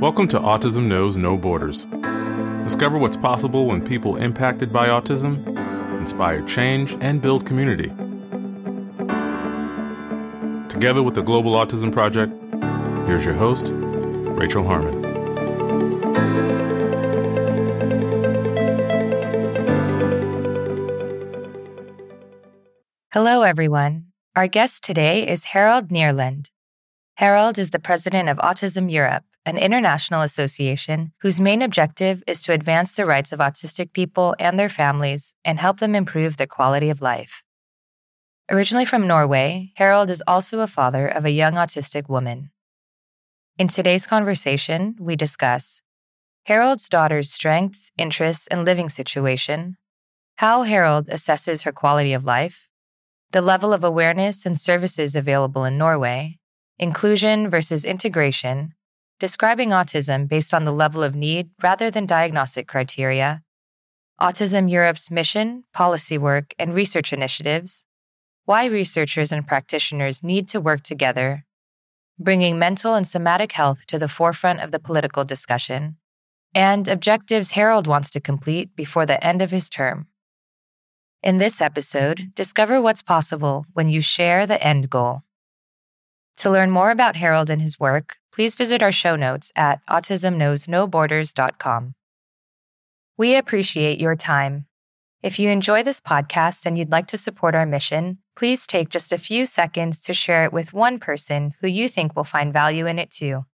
Welcome to Autism Knows No Borders. Discover what's possible when people impacted by autism inspire change and build community. Together with the Global Autism Project, here's your host, Rachel Harmon. Hello, everyone. Our guest today is Harald Neerland. Harald is the president of Autism Europe, an international association whose main objective is to advance the rights of autistic people and their families and help them improve their quality of life. Originally from Norway, Harald is also a father of a young autistic woman. In today's conversation, we discuss Harald's daughter's strengths, interests, and living situation, how Harald assesses her quality of life, the level of awareness and services available in Norway, inclusion versus integration, describing autism based on the level of need rather than diagnostic criteria, Autism Europe's mission, policy work, and research initiatives, why researchers and practitioners need to work together, bringing mental and somatic health to the forefront of the political discussion, and objectives Harald wants to complete before the end of his term. In this episode, discover what's possible when you share the end goal. To learn more about Harald and his work, please visit our show notes at autismknowsnoborders.com. We appreciate your time. If you enjoy this podcast and you'd like to support our mission, please take just a few seconds to share it with one person who you think will find value in it too.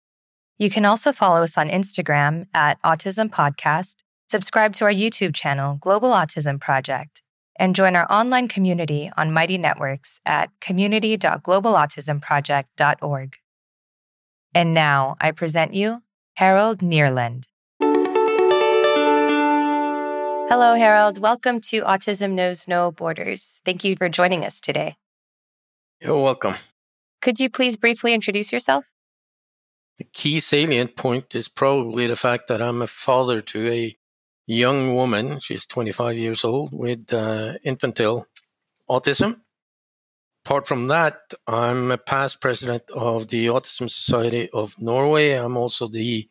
You can also follow us on Instagram at Autism Podcast, subscribe to our YouTube channel, Global Autism Project, and join our online community on Mighty Networks at community.globalautismproject.org. And now I present you Harald Neerland. Hello, Harald. Welcome to Autism Knows No Borders. Thank you for joining us today. You're welcome. Could you please briefly introduce yourself? The key salient point is probably the fact that I'm a father to a young woman. She's 25 years old with uh, infantile autism. Apart from that, I'm a past president of the Autism Society of Norway. I'm also the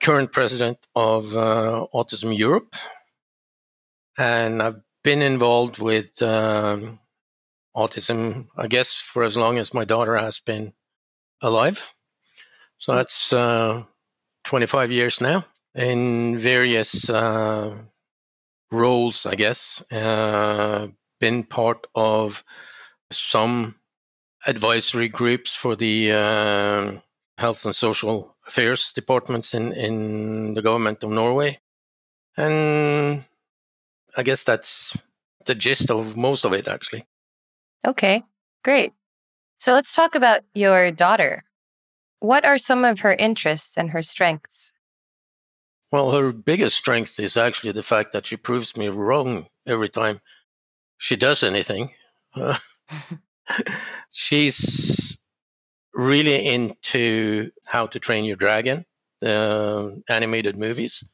current president of uh, Autism Europe. And I've been involved with um, autism, I guess, for as long as my daughter has been alive. So that's uh, 25 years now in various uh, roles, I guess. Uh, been part of some advisory groups for the uh, health and social affairs departments in, in the government of Norway. And I guess that's the gist of most of it, actually. Okay, great. So let's talk about your daughter. What are some of her interests and her strengths? Well, her biggest strength is actually the fact that she proves me wrong every time she does anything. Uh, she's really into How to Train Your Dragon, the animated movies.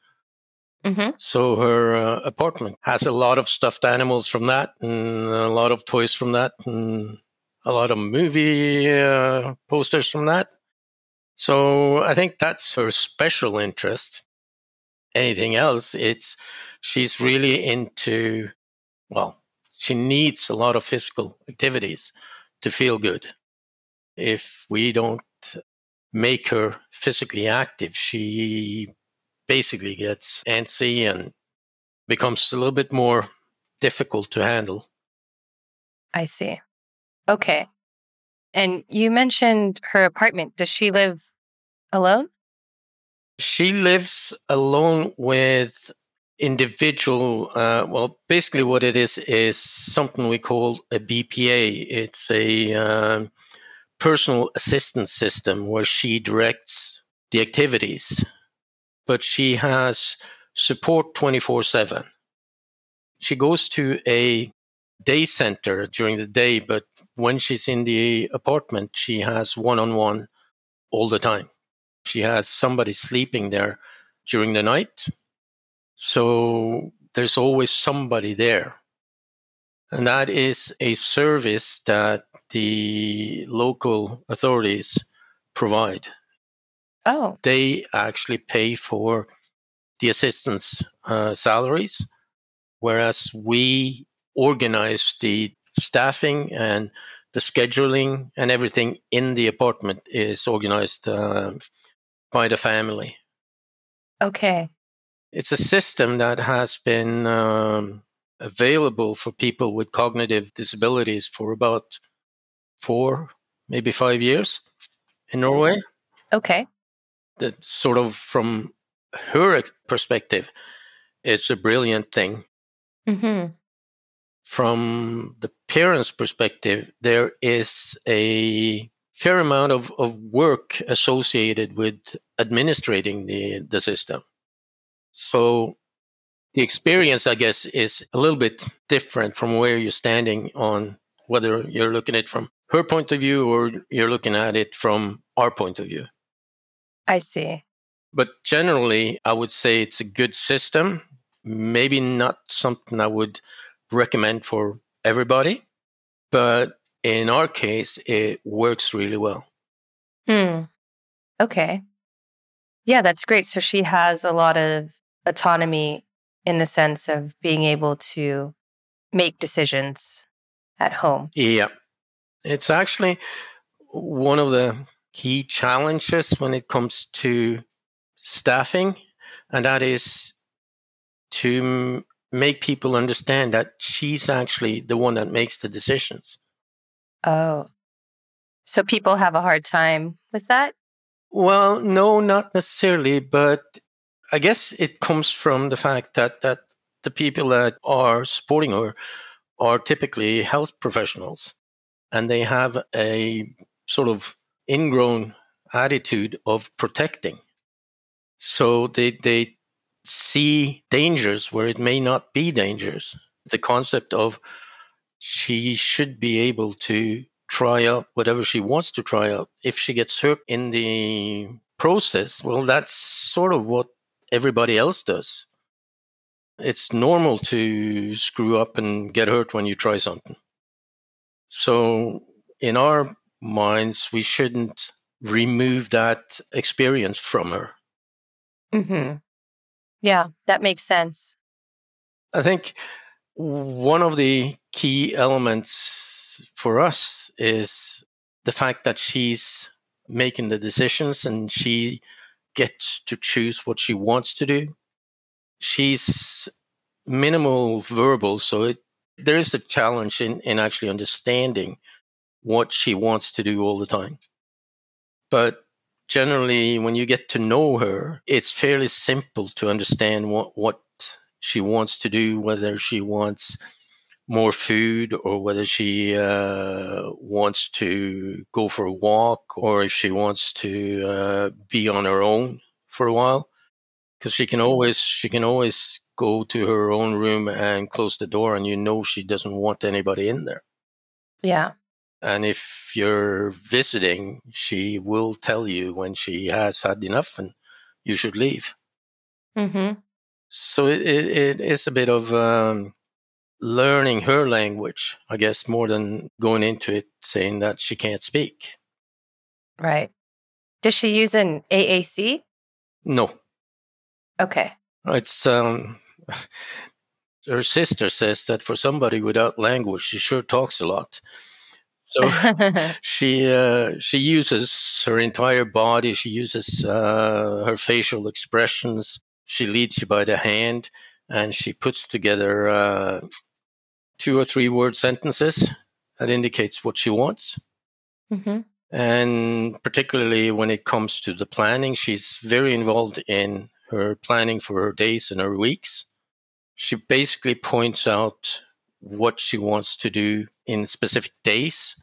Mm-hmm. So her uh, apartment has a lot of stuffed animals from that, and a lot of toys from that, and a lot of movie uh, posters from that. So I think that's her special interest anything else. It's she's really into well, she needs a lot of physical activities to feel good. If we don't make her physically active, she basically gets antsy and becomes a little bit more difficult to handle. I see. Okay. And you mentioned her apartment. Does she live alone? She lives alone with individual. Uh, well, basically, what it is is something we call a BPA. It's a um, personal assistance system where she directs the activities, but she has support 24 7. She goes to a day center during the day, but when she's in the apartment, she has one on one all the time. She has somebody sleeping there during the night. So there's always somebody there. And that is a service that the local authorities provide. Oh, they actually pay for the assistants' uh, salaries, whereas we organize the staffing and the scheduling and everything in the apartment is organized uh, by the family. okay. It's a system that has been um, available for people with cognitive disabilities for about four, maybe five years in Norway. Okay. That sort of from her perspective, it's a brilliant thing. Mm-hmm. From the parents' perspective, there is a fair amount of, of work associated with administrating the, the system. So the experience, I guess, is a little bit different from where you're standing on whether you're looking at it from her point of view or you're looking at it from our point of view. I see. But generally, I would say it's a good system. Maybe not something I would recommend for everybody, but in our case, it works really well. Hmm. Okay. Yeah, that's great. So she has a lot of autonomy in the sense of being able to make decisions at home. Yeah. It's actually one of the key challenges when it comes to staffing, and that is to m- make people understand that she's actually the one that makes the decisions. Oh. So people have a hard time with that? Well, no, not necessarily, but I guess it comes from the fact that that the people that are supporting her are typically health professionals, and they have a sort of ingrown attitude of protecting. So they they see dangers where it may not be dangers. The concept of she should be able to try out whatever she wants to try out. If she gets hurt in the process, well, that's sort of what everybody else does. It's normal to screw up and get hurt when you try something. So, in our minds, we shouldn't remove that experience from her. Mm-hmm. Yeah, that makes sense. I think one of the key elements for us is the fact that she's making the decisions and she gets to choose what she wants to do. She's minimal verbal, so it, there is a challenge in, in actually understanding what she wants to do all the time. But generally, when you get to know her, it's fairly simple to understand what, what she wants to do, whether she wants more food or whether she uh, wants to go for a walk or if she wants to uh, be on her own for a while because she can always she can always go to her own room and close the door and you know she doesn't want anybody in there Yeah. and if you're visiting she will tell you when she has had enough and you should leave Mm-hmm. So it, it, it is a bit of um, learning her language, I guess, more than going into it saying that she can't speak. Right. Does she use an AAC? No, Okay. it's um, her sister says that for somebody without language, she sure talks a lot. So she uh, she uses her entire body. She uses uh, her facial expressions. She leads you by the hand, and she puts together uh, two or three word sentences that indicates what she wants. mm-hmm. And particularly when it comes to the planning, she's very involved in her planning for her days and her weeks. She basically points out what she wants to do in specific days.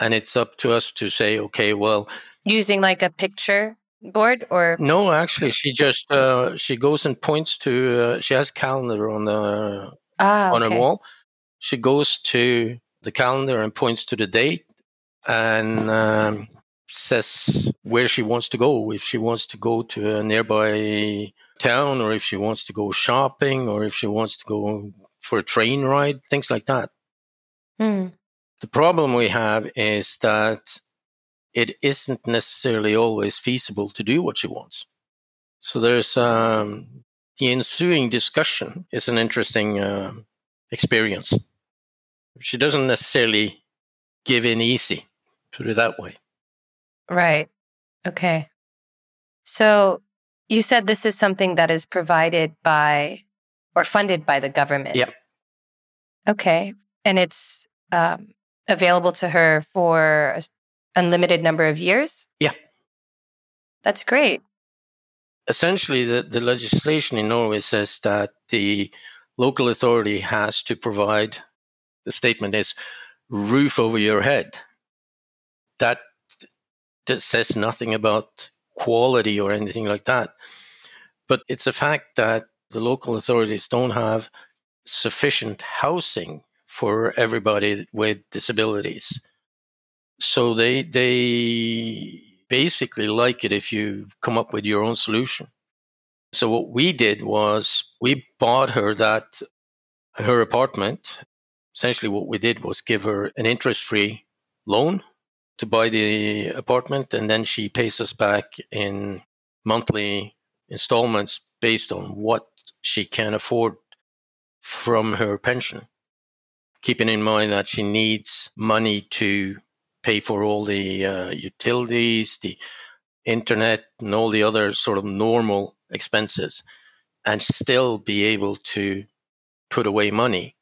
And it's up to us to say, okay, well, Using like a picture board or no, actually, she just, uh, she goes and points to, uh, she has calendar on the, ah, on okay. her wall. She goes to the calendar and points to the date and um, says where she wants to go. If she wants to go to a nearby town, or if she wants to go shopping, or if she wants to go for a train ride, things like that. Hmm. The problem we have is that it isn't necessarily always feasible to do what she wants. So there's um, the ensuing discussion is an interesting uh, experience. She doesn't necessarily give in easy, put it that way. Right. Okay. So you said this is something that is provided by or funded by the government. Yeah. Okay. And it's um, available to her for unlimited number of years? Yeah. That's great. Essentially, the, the legislation in Norway says that the local authority has to provide, the statement is, roof over your head. That, that says nothing about quality or anything like that. But it's a fact that the local authorities don't have sufficient housing for everybody with disabilities. So they they basically like it if you come up with your own solution. So what we did was we bought her that her apartment. Essentially what we did was give her an interest-free loan to buy the apartment and then she pays us back in monthly installments based on what she can afford from her pension keeping in mind that she needs money to pay for all the uh, utilities, the internet, and all the other sort of normal expenses, and still be able to put away money.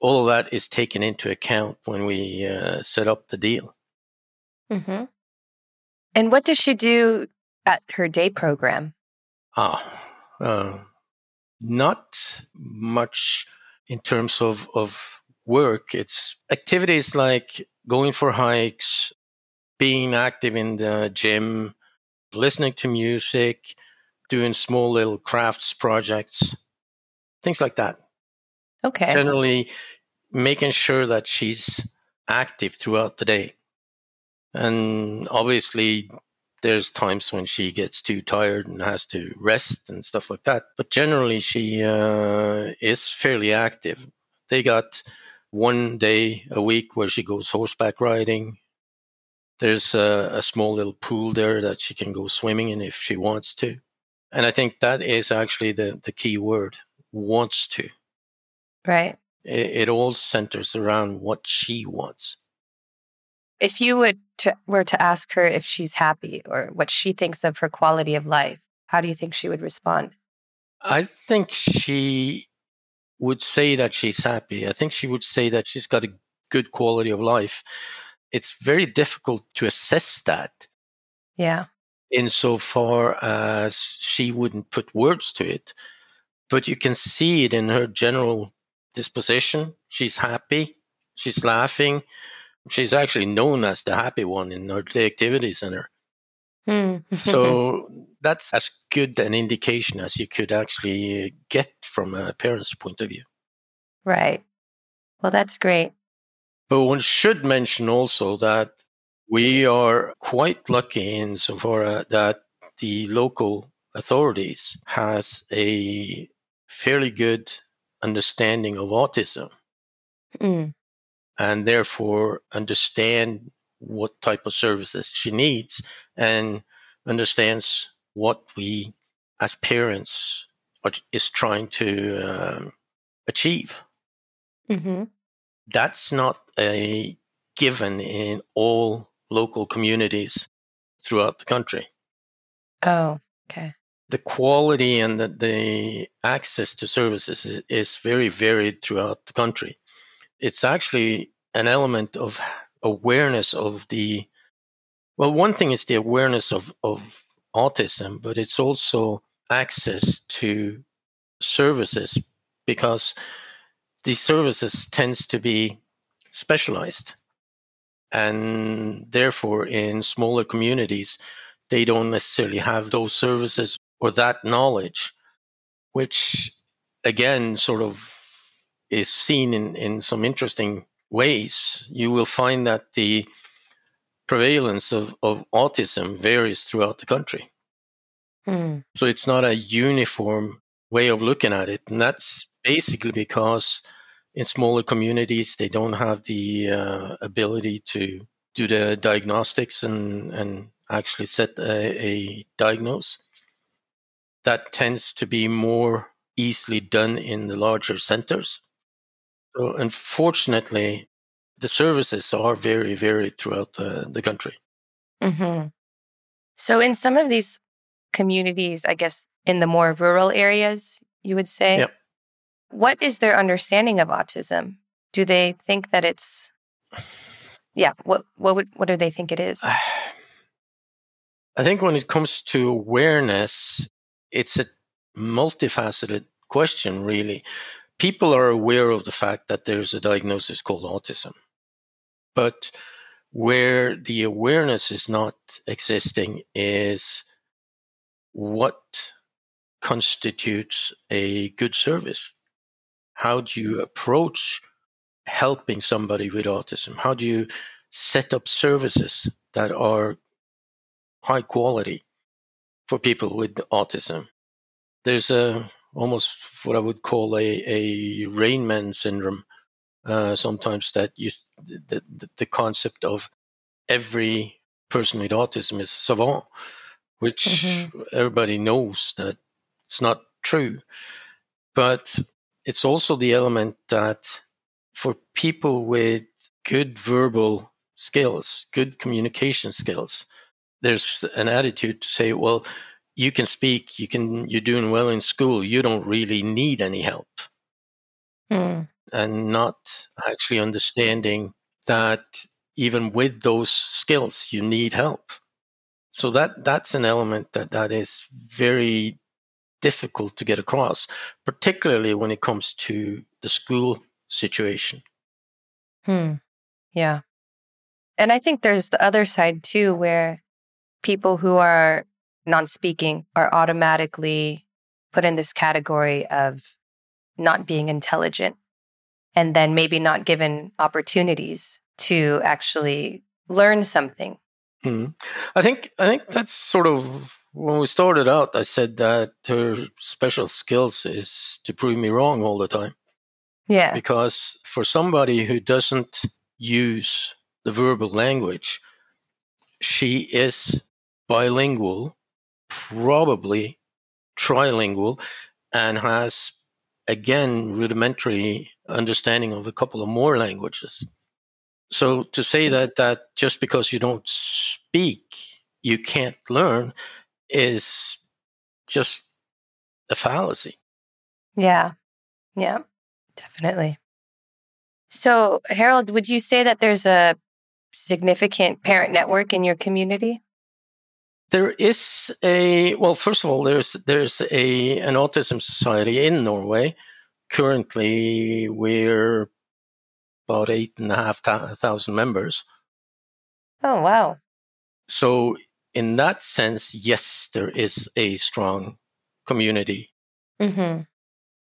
All of that is taken into account when we uh, set up the deal. Mm-hmm. And what does she do at her day program? Ah, uh, not much in terms of, of work. It's activities like going for hikes, being active in the gym, listening to music, doing small little crafts projects, things like that. Okay. Generally, making sure that she's active throughout the day. And obviously, there's times when she gets too tired and has to rest and stuff like that. But generally, she uh, is fairly active. They got one day a week where she goes horseback riding. There's a, a, small little pool there that she can go swimming in if she wants to. And I think that is actually the, the key word wants to. Right. It, it all centers around what she wants. If you would to, were to ask her if she's happy or what she thinks of her quality of life, how do you think she would respond? I think she would say that she's happy. I think she would say that she's got a good quality of life. It's very difficult to assess that. Yeah. Insofar as she wouldn't put words to it. But you can see it in her general disposition. She's happy. She's laughing. She's actually known as the happy one in our day activity center. Hmm. so that's as good an indication as you could actually get from a parent's point of view. Right. Well, that's great. But one should mention also that we are quite lucky in insofar that the local authorities has a fairly good understanding of autism mm. and therefore understand what type of services she needs and understands what we as parents are, is trying to um, achieve. Mm-hmm. That's not a given in all local communities throughout the country. Oh, okay. The quality and the, the access to services is, is very varied throughout the country. It's actually an element of awareness of the well, one thing is the awareness of, of autism, but it's also access to services because these services tends to be specialized. And therefore, in smaller communities, they don't necessarily have those services or that knowledge, which again sort of is seen in, in some interesting ways. You will find that the prevalence of, of autism varies throughout the country. Mm. So it's not a uniform way of looking at it. And that's basically because in smaller communities, they don't have the uh, ability to do the diagnostics and, and actually set a, a diagnose. That tends to be more easily done in the larger centers. So unfortunately, the services are very varied throughout the, the country. Mm-hmm. So in some of these communities, I guess in the more rural areas, you would say, yep. what is their understanding of autism? Do they think that it's yeah, what what would what do they think it is? I think when it comes to awareness, it's a multifaceted question, really. People are aware of the fact that there's a diagnosis called autism. But where the awareness is not existing is what constitutes a good service. How do you approach helping somebody with autism? How do you set up services that are high quality for people with autism? There's a almost what I would call a, a Rain Man syndrome. Uh, sometimes that you the, the, the concept of every person with autism is savant, which mm-hmm. everybody knows that it's not true. But it's also the element that for people with good verbal skills, good communication skills, there's an attitude to say, well, you can speak, you can, you're doing well in school, you don't really need any help. Mm. And not actually understanding that even with those skills, you need help. So that, that's an element that, that is very difficult to get across, particularly when it comes to the school situation. Hmm. Yeah. And I think there's the other side too, where people who are non speaking are automatically put in this category of not being intelligent and then maybe not given opportunities to actually learn something. Hmm. I think I think that's sort of when we started out. I said that her special skills is to prove me wrong all the time. Yeah. Because for somebody who doesn't use the verbal language, she is bilingual, probably trilingual, and has again rudimentary understanding of a couple of more languages. So to say hmm. that that just because you don't speak, you can't learn is just a fallacy. Yeah. Yeah. Definitely. So, Harald, would you say that there's a significant parent network in your community? There is a well. First of all, there's there's a an autism society in Norway. Currently, we're about eight and a half thousand members. Oh wow! So, in that sense, yes, there is a strong community. Mm-hmm.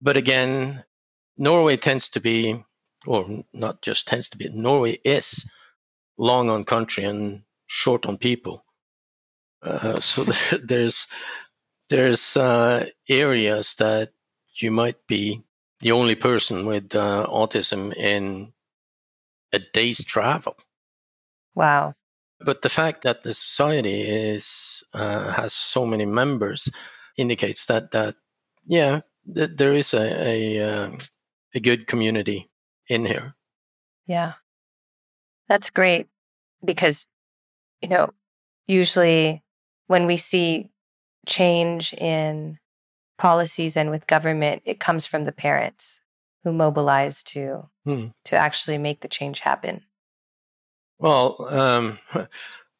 But again, Norway tends to be, or not just tends to be, Norway is long on country and short on people. Uh, so there's there's uh, areas that you might be the only person with uh, autism in a day's travel. Wow! But the fact that the society is uh, has so many members indicates that that yeah, th- there is a, a um, a good community in here. Yeah. That's great because, you know, usually when we see change in policies and with government, it comes from the parents who mobilize to hmm. to actually make the change happen. Well, um,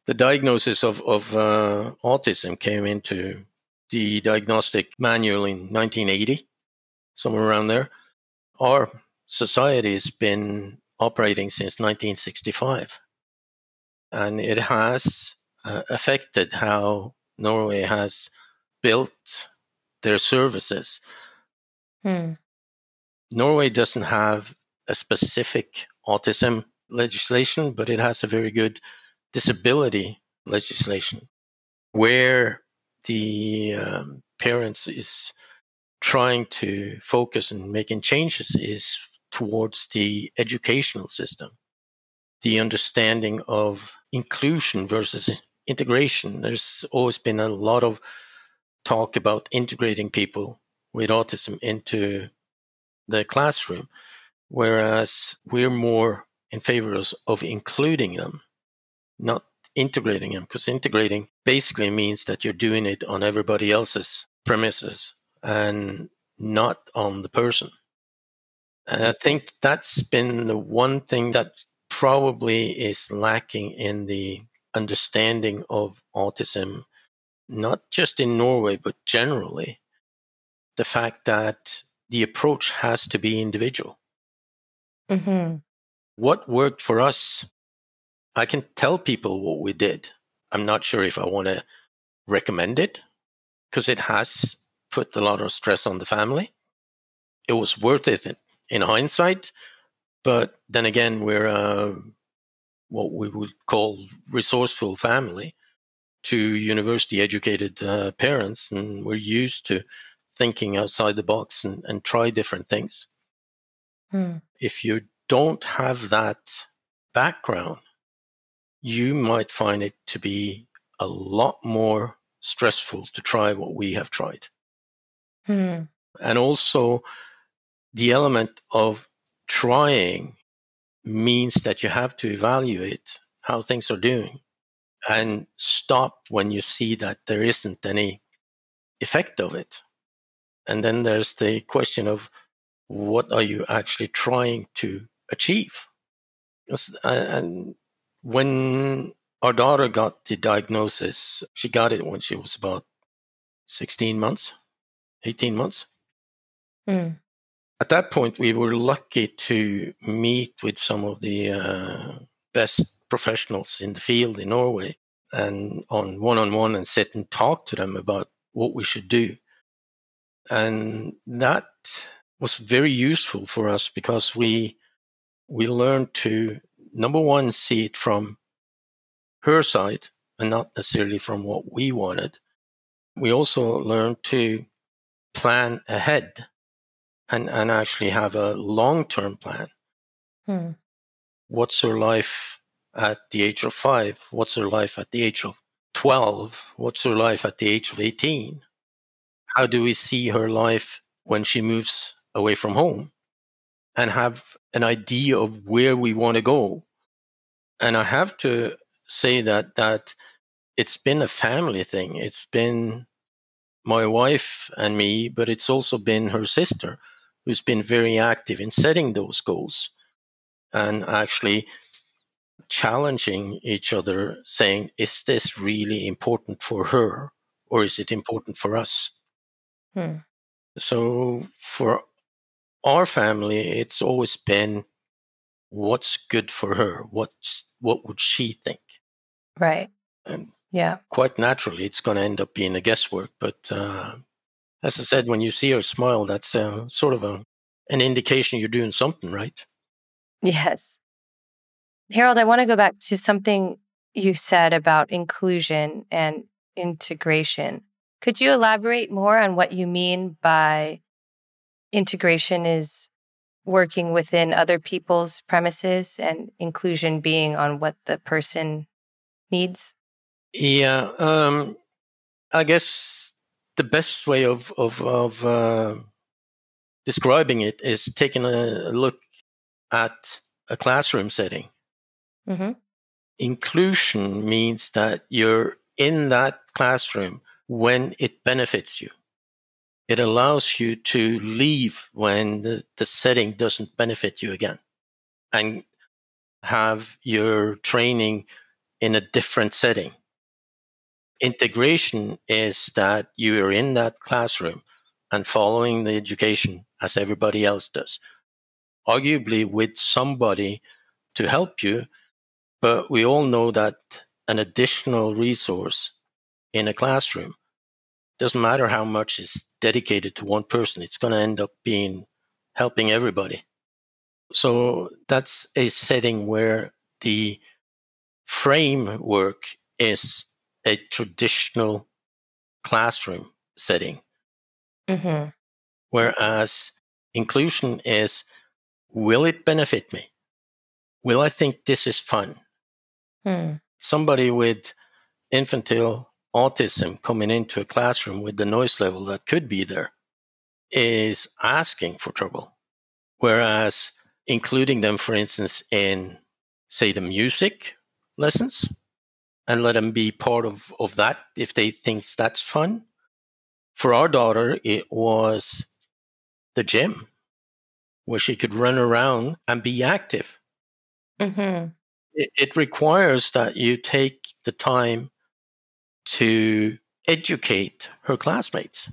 the diagnosis of of uh, autism came into the diagnostic manual in 1980, somewhere around there our society has been operating since 1965. And it has uh, affected how Norway has built their services. Hmm. Norway doesn't have a specific autism legislation, but it has a very good disability legislation where the um, parents is trying to focus and making changes is towards the educational system, the understanding of inclusion versus integration. There's always been a lot of talk about integrating people with autism into the classroom, whereas we're more in favor of including them, not integrating them, because integrating basically means that you're doing it on everybody else's premises and not on the person. And I think that's been the one thing that probably is lacking in the understanding of autism, not just in Norway, but generally. The fact that the approach has to be individual. Mm-hmm. What worked for us, I can tell people what we did. I'm not sure if I want to recommend it because it has put a lot of stress on the family. It was worth it in hindsight, but then again, we're uh, what we would call resourceful family to university educated uh, parents, and we're used to thinking outside the box and, and try different things. Hmm. If you don't have that background, you might find it to be a lot more stressful to try what we have tried. Hmm. And also, the element of trying means that you have to evaluate how things are doing and stop when you see that there isn't any effect of it. And then there's the question of what are you actually trying to achieve? And when our daughter got the diagnosis, she got it when she was about 16 months, 18 months. Mm. At that point, we were lucky to meet with some of the uh, best professionals in the field in Norway and on one on one and sit and talk to them about what we should do. And that was very useful for us because we we learned to number one see it from her side and not necessarily from what we wanted. We also learned to plan ahead and, and actually have a long term plan. Hmm. What's her life at the age of five? What's her life at the age of 12? What's her life at the age of 18? How do we see her life when she moves away from home and have an idea of where we want to go? And I have to say that, that it's been a family thing. It's been my wife and me, but it's also been her sister who's been very active in setting those goals and actually challenging each other, saying, is this really important for her or is it important for us? Hmm. So for our family, it's always been what's good for her? What's, what would she think? Right. And yeah. Quite naturally, it's going to end up being a guesswork. But uh, as I said, when you see her smile, that's uh, sort of a, an indication you're doing something right. Yes. Harald, I want to go back to something you said about inclusion and integration. Could you elaborate more on what you mean by integration is working within other people's premises and inclusion being on what the person needs? Yeah, um, I guess the best way of of, of uh, describing it is taking a look at a classroom setting. Mm-hmm. Inclusion means that you're in that classroom when it benefits you. It allows you to leave when the, the setting doesn't benefit you again and have your training in a different setting. Integration is that you are in that classroom and following the education as everybody else does, arguably with somebody to help you. But we all know that an additional resource in a classroom doesn't matter how much is dedicated to one person, it's going to end up being helping everybody. So that's a setting where the framework is a traditional classroom setting. Mm-hmm. Whereas inclusion is will it benefit me? Will I think this is fun? Hmm. somebody with infantile autism coming into a classroom with the noise level that could be there is asking for trouble. Whereas including them, for instance, in, say, the music lessons and let them be part of, of that if they think that's fun. For our daughter, it was the gym where she could run around and be active. Mm-hmm. It, it requires that you take the time to educate her classmates.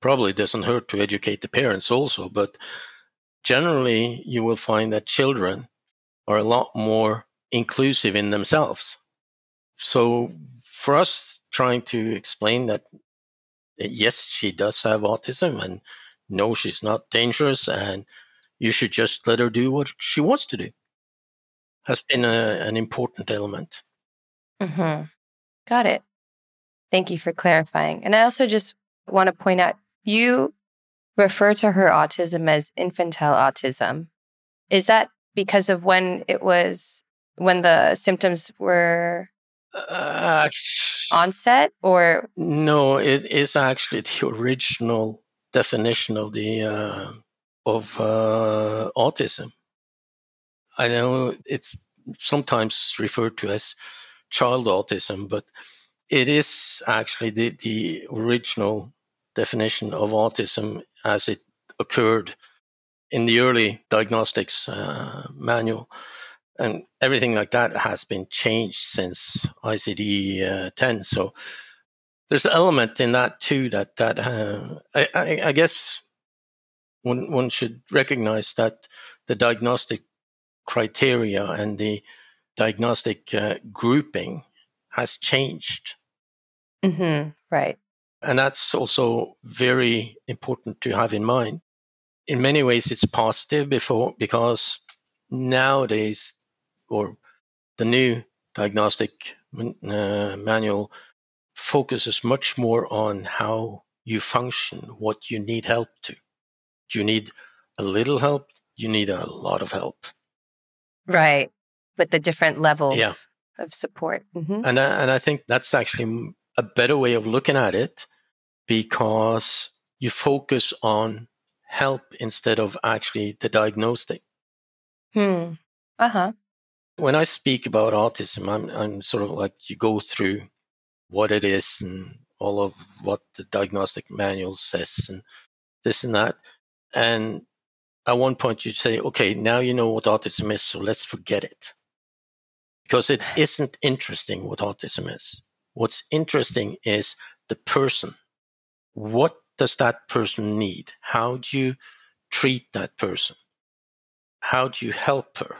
Probably doesn't hurt to educate the parents also, but generally you will find that children are a lot more inclusive in themselves. So for us trying to explain that yes, she does have autism and no, she's not dangerous and you should just let her do what she wants to do has been a, an important element. Mm-hmm. Got it. Thank you for clarifying. And I also just want to point out you refer to her autism as infantile autism. Is that because of when it was, when the symptoms were uh, onset or? No, it is actually the original definition of the, uh, of uh, autism. I know it's sometimes referred to as child autism, but it is actually the, the original definition of autism as it occurred in the early diagnostics uh, manual. And everything like that has been changed since ICD uh, 10. So there's an element in that too that, that uh, I, I, I guess one, one should recognize that the diagnostic criteria and the diagnostic uh, grouping has changed Mm-hmm. Right. And that's also very important to have in mind. In many ways, it's positive before because nowadays, or the new diagnostic uh, manual focuses much more on how you function, what you need help to. Do you need a little help? You need a lot of help. Right. With the different levels yeah. of support. Mm-hmm. And, I, and I think that's actually a better way of looking at it because you focus on help instead of actually the diagnostic. Hmm. Uh huh. When I speak about autism, I'm, I'm sort of like you go through what it is and all of what the diagnostic manual says and this and that. And at one point you say, okay, now you know what autism is, so let's forget it. Because it isn't interesting what autism is. What's interesting is the person. What does that person need? How do you treat that person? How do you help her?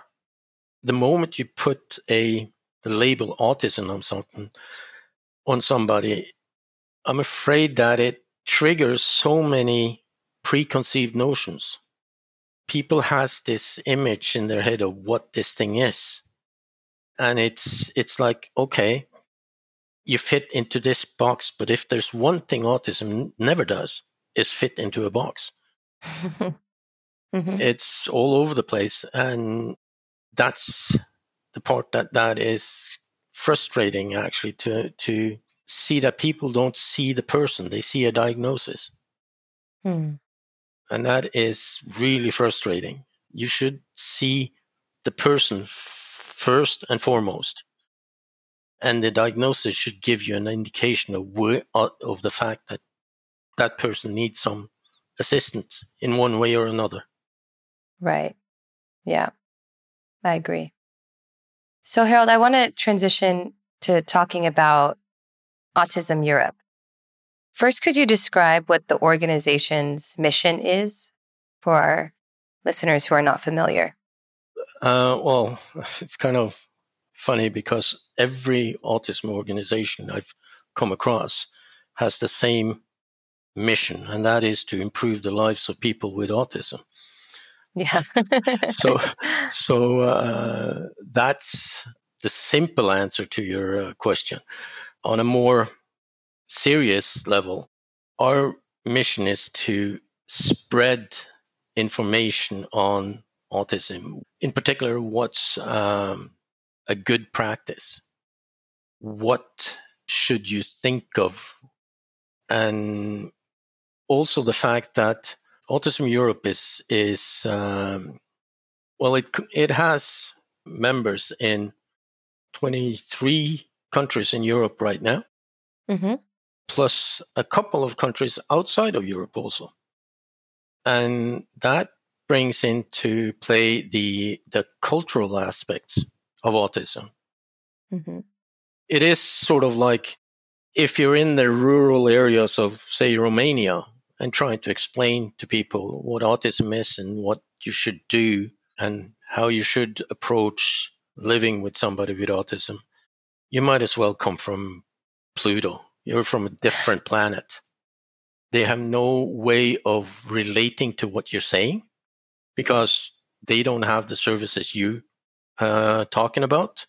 The moment you put a the label autism on something on somebody, I'm afraid that it triggers so many preconceived notions. People has this image in their head of what this thing is. And it's it's like, okay, you fit into this box. But if there's one thing autism never does, is fit into a box. mm-hmm. It's all over the place, and that's the part that that is frustrating actually to to see that people don't see the person; they see a diagnosis, mm. and that is really frustrating. You should see the person first and foremost and the diagnosis should give you an indication of where, uh, of the fact that that person needs some assistance in one way or another. Right. Yeah, I agree. So, Harald, I want to transition to talking about Autism Europe. First, could you describe what the organization's mission is for our listeners who are not familiar? Uh, well, it's kind of funny because every autism organization I've come across has the same mission, and that is to improve the lives of people with autism. Yeah. so, so uh, that's the simple answer to your uh, question. On a more serious level, our mission is to spread information on autism, in particular, what's um, a good practice. what should you think of? And also the fact that Autism Europe is is um, well, it it has members in 23 countries in Europe right now, mm-hmm. plus a couple of countries outside of Europe also, and that brings into play the the cultural aspects of autism. Mm-hmm. It is sort of like if you're in the rural areas of, say, Romania, and trying to explain to people what autism is and what you should do and how you should approach living with somebody with autism, you might as well come from Pluto. You're from a different planet. They have no way of relating to what you're saying because they don't have the services you uh, talking about.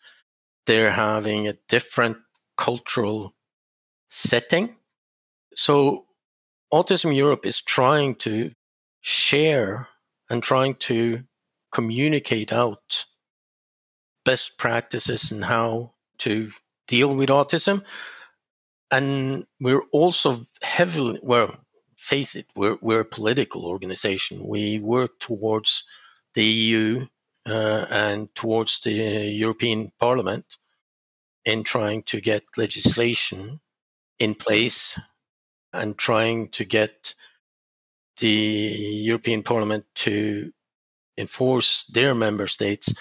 They're having a different cultural setting. So Autism Europe is trying to share and trying to communicate out best practices and how to deal with autism. And we're also heavily, well, face it, we're, we're a political organization. We work towards the EU uh, and towards the European Parliament in trying to get legislation in place and trying to get the European Parliament to enforce their member states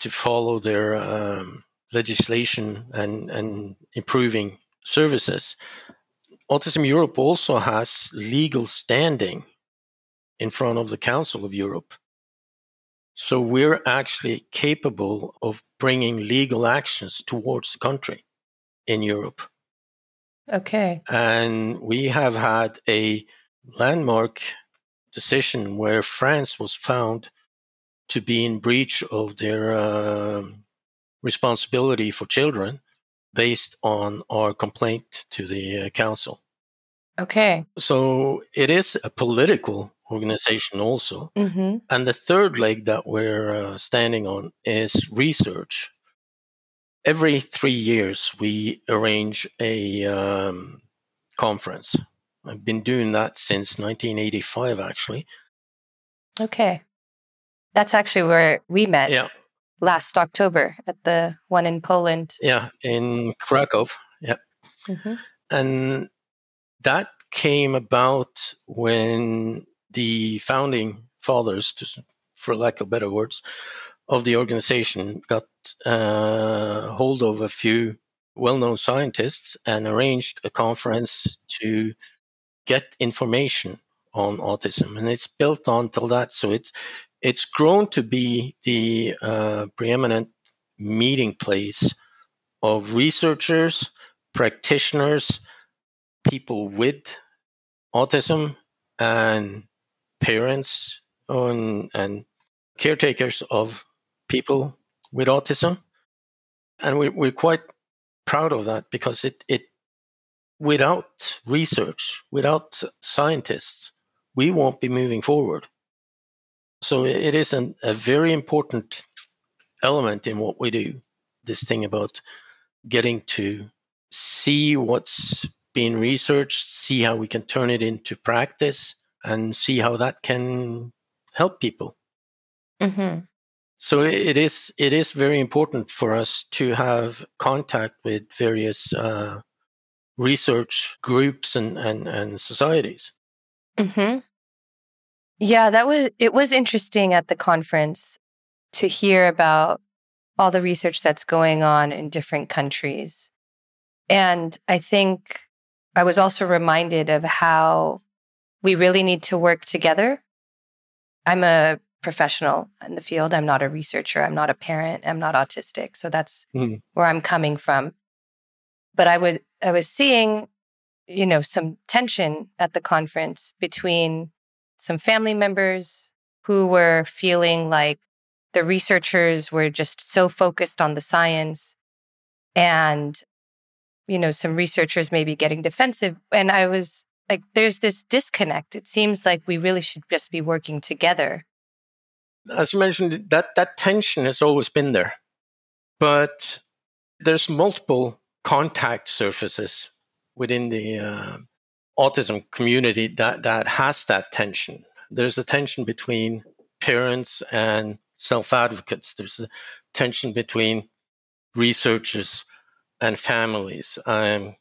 to follow their um, legislation and, and improving services. Autism Europe also has legal standing in front of the Council of Europe. So we're actually capable of bringing legal actions towards the country in Europe. Okay. And we have had a landmark decision where France was found to be in breach of their uh, responsibility for children based on our complaint to the uh, council. Okay. So it is a political organization also. Mm-hmm. And the third leg that we're uh, standing on is research every three years we arrange a um, conference. I've been doing that since 1985, actually. Okay, that's actually where we met. Yeah. Last October at the one in Poland. Yeah, in Krakow. Yeah. Mm-hmm. And that came about when the founding fathers, for lack of better words, of the organization got hold of a few well-known scientists and arranged a conference to get information on autism, and it's built on till that. So it's it's grown to be the uh, preeminent meeting place of researchers, practitioners, people with autism, and parents and caretakers of people with autism. And we're, we're quite proud of that because it, it, without research, without scientists, we won't be moving forward. So it is an, a very important element in what we do. This thing about getting to see what's being researched, see how we can turn it into practice, and see how that can help people. Mm-hmm. So it is it is very important for us to have contact with various uh, research groups and, and, and societies. Mm-hmm. Yeah, that was it was interesting at the conference to hear about all the research that's going on in different countries. And I think I was also reminded of how we really need to work together. I'm a professional in the field. I'm not a researcher. I'm not a parent. I'm not autistic. So that's mm. where I'm coming from. But I would I was seeing, you know, some tension at the conference between some family members who were feeling like the researchers were just so focused on the science and you know some researchers maybe getting defensive and i was like there's this disconnect it seems like we really should just be working together as you mentioned, that that tension has always been there, but There's multiple contact surfaces within the uh, autism community that, that has that tension. There's a tension between parents and self advocates. There's a tension between researchers and families. Um,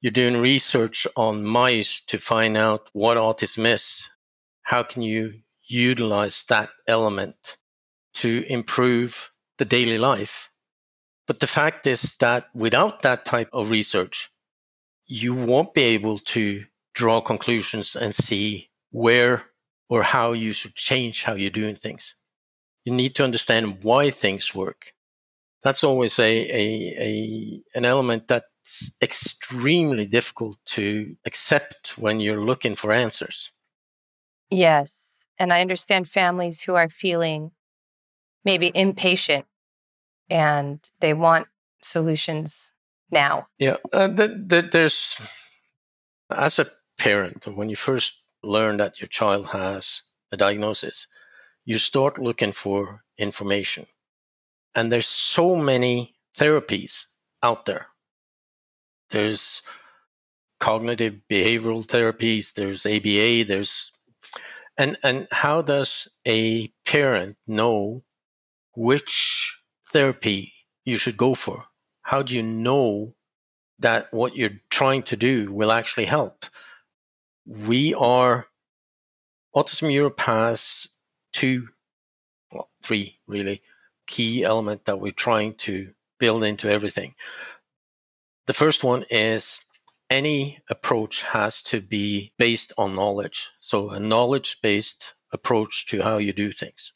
you're doing research on mice to find out what autism is. How can you utilize that element to improve the daily life? But the fact is that without that type of research, you won't be able to draw conclusions and see where or how you should change how you're doing things. You need to understand why things work. That's always a, a, a an element that's extremely difficult to accept when you're looking for answers. Yes. And I understand families who are feeling maybe impatient and they want solutions now. Yeah, uh, there's as a parent when you first learn that your child has a diagnosis, you start looking for information, and there's so many therapies out there. There's cognitive behavioral therapies. There's ABA. There's and and how does a parent know which therapy you should go for? How do you know that what you're trying to do will actually help? We are, Autism Europe has two, well, three really key element that we're trying to build into everything. The first one is any approach has to be based on knowledge. So a knowledge based approach to how you do things.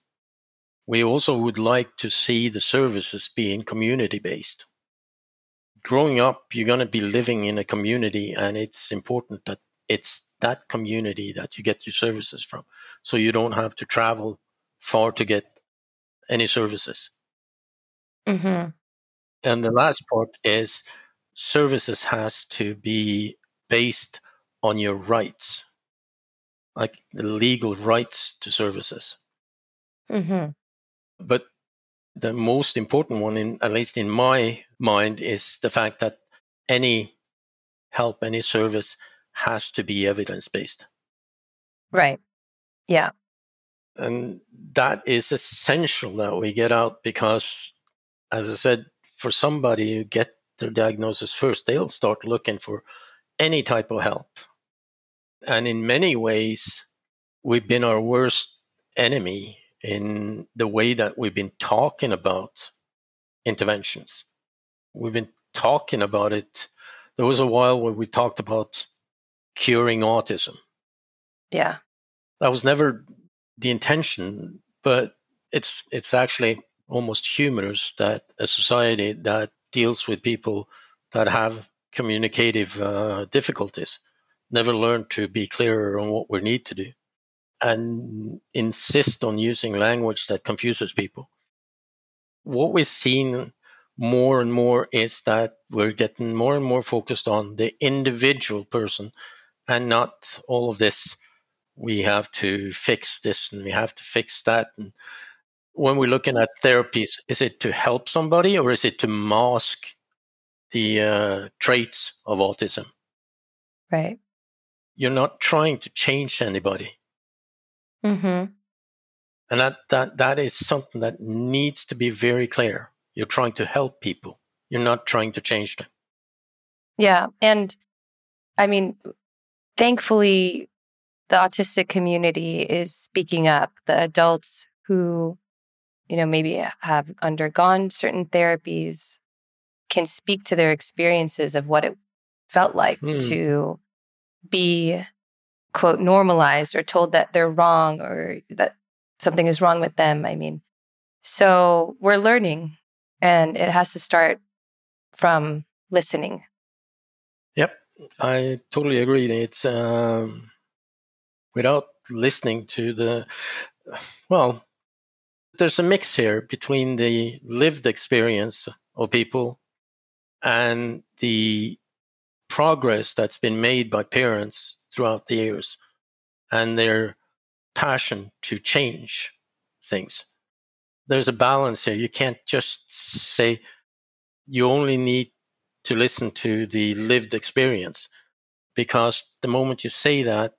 We also would like to see the services being community based growing up, you're going to be living in a community, and it's important that it's that community that you get your services from. So you don't have to travel far to get any services. Mm-hmm. And the last part is services has to be based on your rights, like the legal rights to services. Mm-hmm. But the most important one, in at least in my mind, is the fact that any help, any service has to be evidence based. Right. Yeah. And that is essential that we get out because, as I said, for somebody who get their diagnosis first, they'll start looking for any type of help. And in many ways, we've been our worst enemy in the way that we've been talking about interventions. We've been talking about it. There was a while where we talked about curing autism. Yeah. That was never the intention, but it's it's actually almost humorous that a society that deals with people that have communicative uh, difficulties never learn to be clearer on what we need to do and insist on using language that confuses people. What we've seen more and more is that we're getting more and more focused on the individual person and not all of this. We have to fix this and we have to fix that. And when we're looking at therapies, is it to help somebody or is it to mask the uh, traits of autism? Right. You're not trying to change anybody. Mm-hmm. And that, that, that is something that needs to be very clear. You're trying to help people. You're not trying to change them. Yeah. And I mean, thankfully, the autistic community is speaking up. The adults who, you know, maybe have undergone certain therapies can speak to their experiences of what it felt like mm. to be quote normalized or told that they're wrong or that something is wrong with them. I mean, so we're learning and it has to start from listening. Yep, I totally agree. It's um, without listening to the, well, there's a mix here between the lived experience of people and the progress that's been made by parents throughout the years and their passion to change things. There's a balance here. You can't just say you only need to listen to the lived experience because the moment you say that,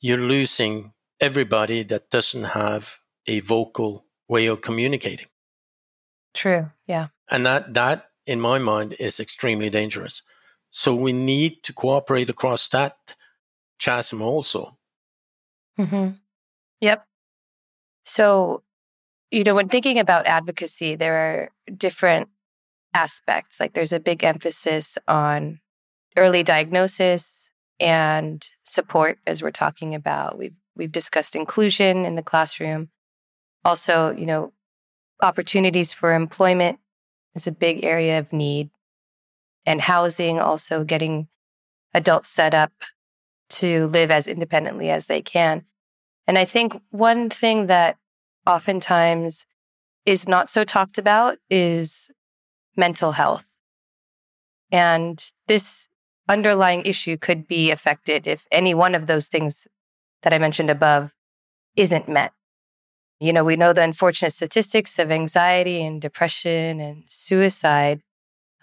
you're losing everybody that doesn't have a vocal way of communicating. True. Yeah. And that, that in my mind is extremely dangerous. So we need to cooperate across that chasm also. Mm-hmm. Yep. So, you know, when thinking about advocacy, there are different aspects. Like there's a big emphasis on early diagnosis and support, as we're talking about. We've we've discussed inclusion in the classroom. Also, you know, opportunities for employment is a big area of need. And housing, also getting adults set up to live as independently as they can. And I think one thing that oftentimes is not so talked about is mental health. And this underlying issue could be affected if any one of those things that I mentioned above isn't met. You know, we know the unfortunate statistics of anxiety and depression and suicide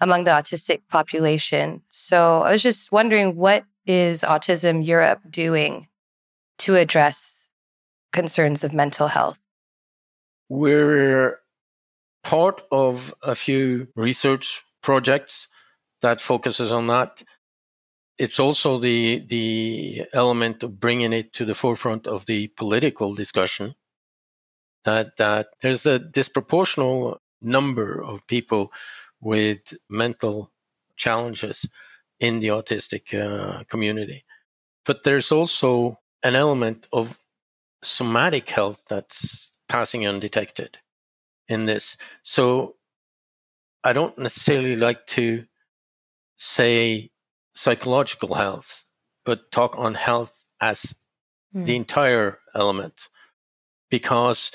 among the autistic population. So I was just wondering what is Autism Europe doing to address concerns of mental health? We're part of a few research projects that focuses on that. It's also the the element of bringing it to the forefront of the political discussion. That that there's a disproportional number of people with mental challenges in the autistic uh, community, but there's also an element of somatic health that's passing undetected in this. So I don't necessarily like to say psychological health, but talk on health as mm. the entire element because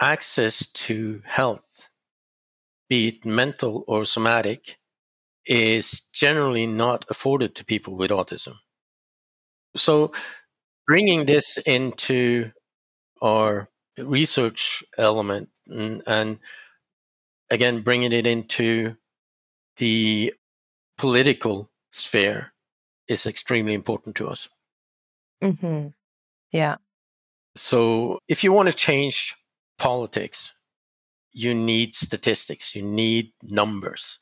access to health, be it mental or somatic, is generally not afforded to people with autism. So bringing this into our research element and, and again bringing it into the political sphere is extremely important to us. Mm-hmm. Yeah. So if you want to change politics, you need statistics, you need numbers.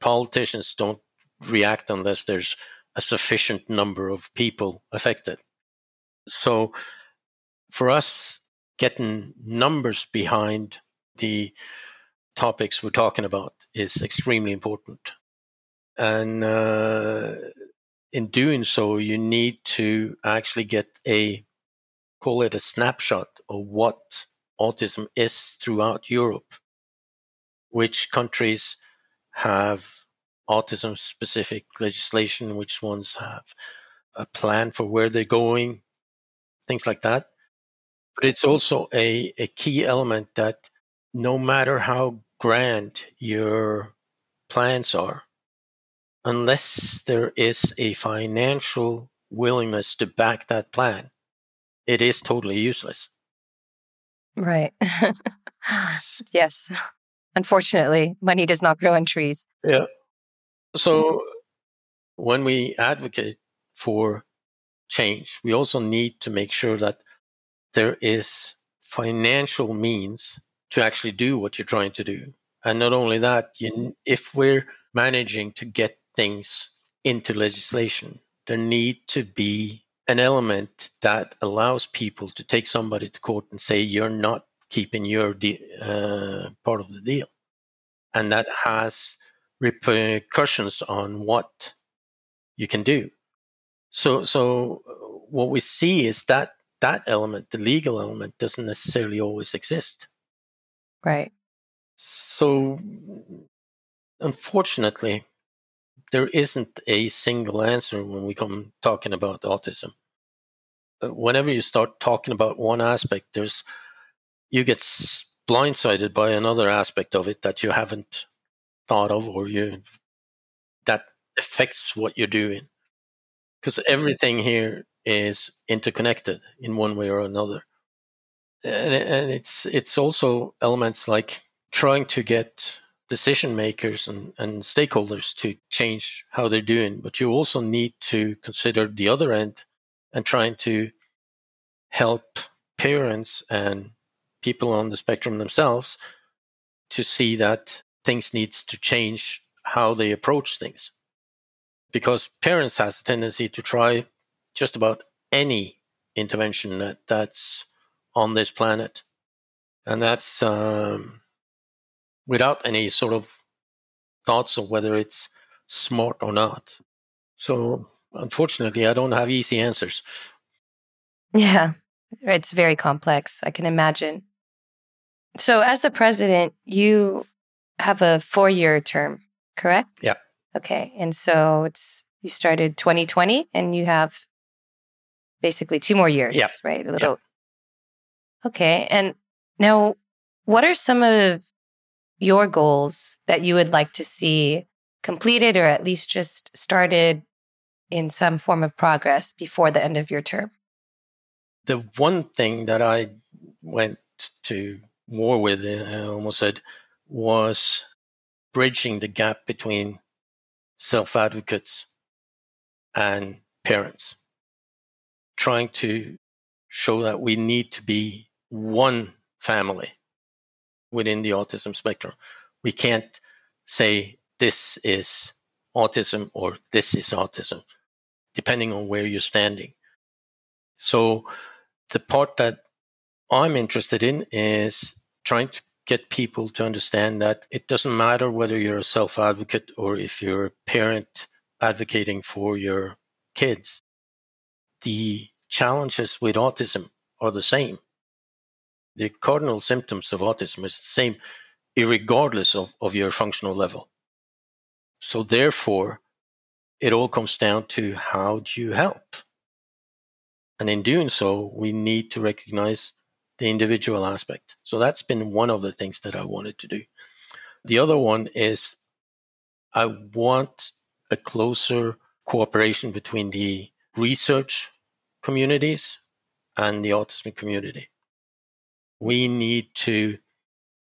Politicians don't react unless there's a sufficient number of people affected. So for us, getting numbers behind the topics we're talking about is extremely important. And uh, in doing so, you need to actually get a call it a snapshot of what autism is throughout Europe. Which countries have autism specific legislation, which ones have a plan for where they're going, things like that. But it's also a, a key element that no matter how grand your plans are, unless there is a financial willingness to back that plan, it is totally useless. Right. yes. Unfortunately, money does not grow on trees. Yeah. So mm-hmm. when we advocate for change, we also need to make sure that there is financial means to actually do what you're trying to do. And not only that, you, if we're managing to get things into legislation, there need to be an element that allows people to take somebody to court and say you're not keeping your de- uh, part of the deal, and that has repercussions on what you can do. So, so uh, what we see is that that element, the legal element, doesn't necessarily always exist. Right. So, unfortunately, there isn't a single answer when we come talking about autism. Uh, whenever you start talking about one aspect, there's you get blindsided by another aspect of it that you haven't thought of, or you that affects what you're doing. Because everything here is interconnected in one way or another. And, and it's it's also elements like trying to get decision makers and, and stakeholders to change how they're doing, but you also need to consider the other end and trying to help parents and people on the spectrum themselves to see that things needs to change how they approach things. Because parents has a tendency to try just about any intervention that, that's on this planet. And that's um, without any sort of thoughts of whether it's smart or not so unfortunately i don't have easy answers yeah it's very complex i can imagine so as the president you have a four year term correct yeah Okay. And so it's you started 2020 and you have basically two more years, yeah. right? A little. Yeah. Okay. And now what are some of your goals that you would like to see completed or at least just started in some form of progress before the end of your term? The one thing that I went to war with, uh, I almost said, was bridging the gap between self advocates and parents, trying to show that we need to be one family within the autism spectrum. We can't say this is autism or this is autism, depending on where you're standing. So the part that I'm interested in is trying to get people to understand that it doesn't matter whether you're a self advocate or if you're a parent advocating for your kids. The challenges with autism are the same. The cardinal symptoms of autism is the same, regardless of, of your functional level. So therefore, it all comes down to how do you help? And in doing so, we need to recognize the individual aspect. So that's been one of the things that I wanted to do. The other one is I want a closer cooperation between the research communities and the autism community. We need to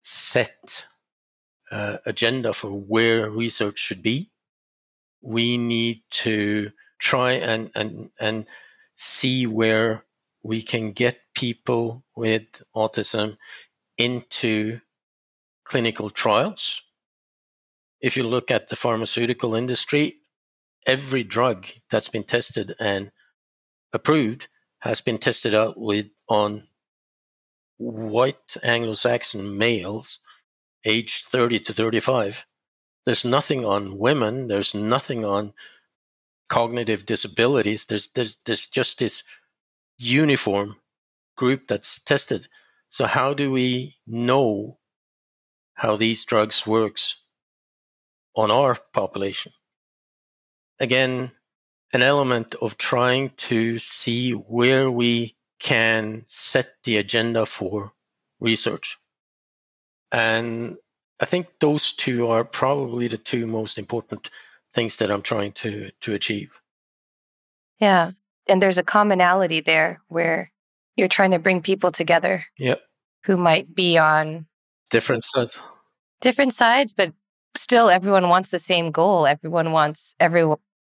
set uh, agenda for where research should be. We need to try and, and, and see where we can get people with autism into clinical trials. If you look at the pharmaceutical industry, every drug that's been tested and approved has been tested out with on white Anglo-Saxon males aged 30 to 35. There's nothing on women. There's nothing on cognitive disabilities. There's, there's, there's just this uniform group that's tested. So how do we know how these drugs works on our population? Again, an element of trying to see where we can set the agenda for research. And I think those two are probably the two most important things that I'm trying to, to achieve. Yeah and there's a commonality there where you're trying to bring people together. Yep. Who might be on different sides. Different sides, but still everyone wants the same goal. Everyone wants every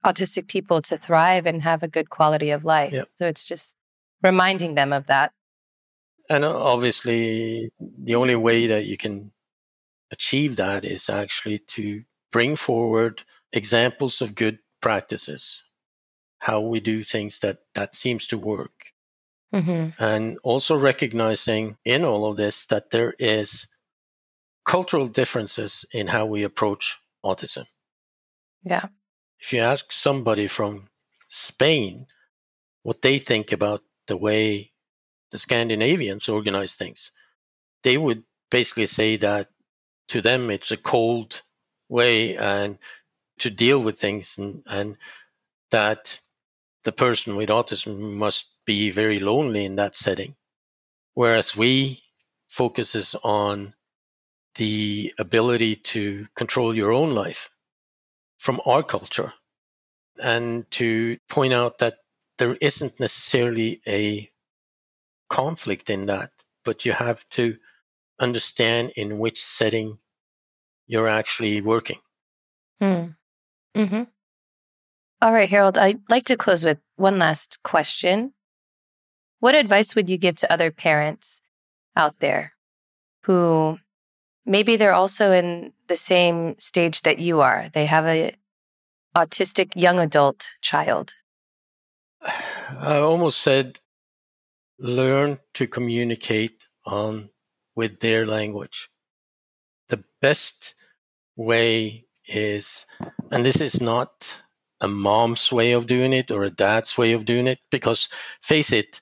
autistic people to thrive and have a good quality of life. Yep. So it's just reminding them of that. And uh, obviously, the only way that you can achieve that is actually to bring forward examples of good practices how we do things that that seems to work mm-hmm. and also recognizing in all of this that there is cultural differences in how we approach autism yeah if you ask somebody from spain what they think about the way the scandinavians organize things they would basically say that to them it's a cold way and to deal with things and, and that the person with autism must be very lonely in that setting. Whereas we focuses on the ability to control your own life from our culture and to point out that there isn't necessarily a conflict in that, but you have to understand in which setting you're actually working. Hmm. Mm-hmm. All right, Harald, I'd like to close with one last question. What advice would you give to other parents out there who maybe they're also in the same stage that you are? They have a autistic young adult child. I almost said learn to communicate on with their language. The best way is, and this is not a mom's way of doing it or a dad's way of doing it, because face it,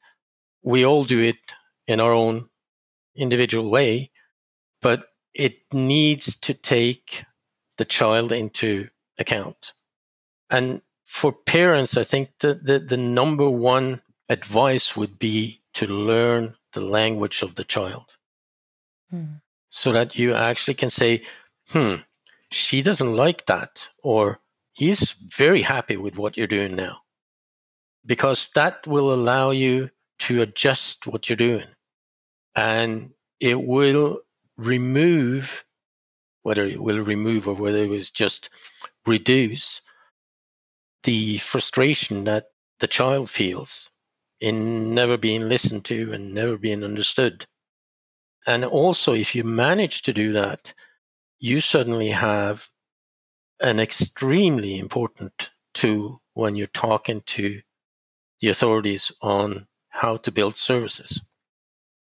we all do it in our own individual way, but it needs to take the child into account. And for parents, I think the, the, the number one advice would be to learn the language of the child. Hmm. So that you actually can say, hmm, she doesn't like that, or he's very happy with what you're doing now. Because that will allow you to adjust what you're doing. And it will remove, whether it will remove or whether it was just reduce the frustration that the child feels in never being listened to and never being understood. And also, if you manage to do that, you suddenly have an extremely important tool when you're talking to the authorities on how to build services.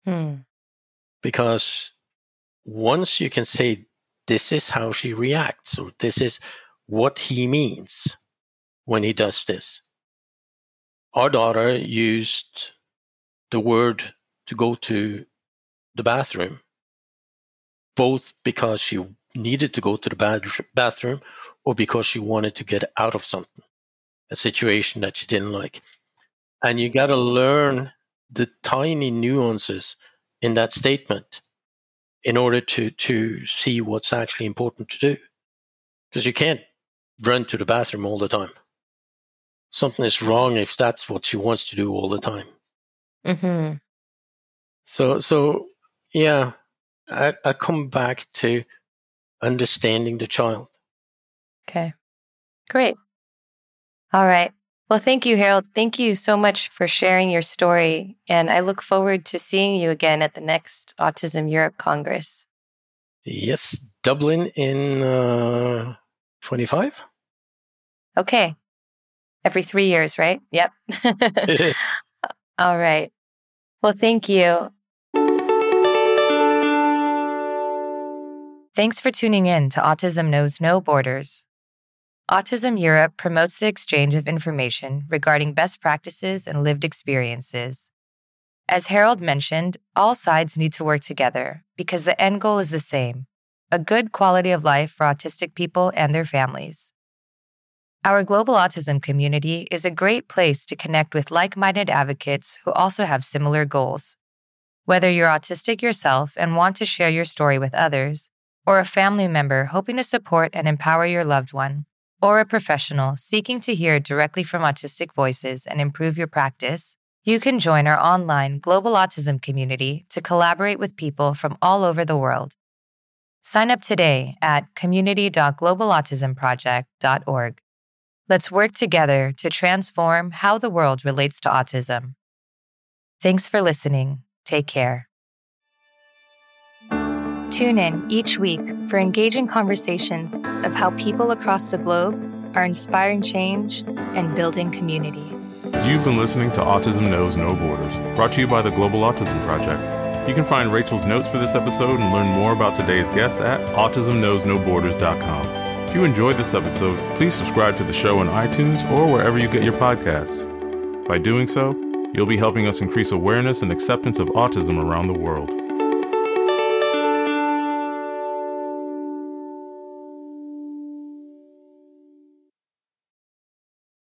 Hmm. Because once you can say, this is how she reacts, or this is what he means when he does this. Our daughter used the word to go to the bathroom, both because she needed to go to the bathroom or because she wanted to get out of something, a situation that she didn't like. And you got to learn the tiny nuances in that statement in order to, to see what's actually important to do. Because you can't run to the bathroom all the time. Something is wrong if that's what she wants to do all the time. Mm-hmm. So, so yeah, I, I come back to understanding the child. Okay, great. All right. Well, thank you, Harald. Thank you so much for sharing your story. And I look forward to seeing you again at the next Autism Europe Congress. Yes, Dublin in uh, 25. Okay. Every three years, right? Yep. it is. All right. Well, thank you. Thanks for tuning in to Autism Knows No Borders. Autism Europe promotes the exchange of information regarding best practices and lived experiences. As Harald mentioned, all sides need to work together because the end goal is the same a good quality of life for autistic people and their families. Our global autism community is a great place to connect with like minded advocates who also have similar goals. Whether you're autistic yourself and want to share your story with others, or a family member hoping to support and empower your loved one, or a professional seeking to hear directly from autistic voices and improve your practice, you can join our online global autism community to collaborate with people from all over the world. Sign up today at community.globalautismproject.org. Let's work together to transform how the world relates to autism. Thanks for listening. Take care. Tune in each week for engaging conversations of how people across the globe are inspiring change and building community. You've been listening to Autism Knows No Borders, brought to you by the Global Autism Project. You can find Rachel's notes for this episode and learn more about today's guests at autismknowsnoborders.com. If you enjoyed this episode, please subscribe to the show on iTunes or wherever you get your podcasts. By doing so, you'll be helping us increase awareness and acceptance of autism around the world.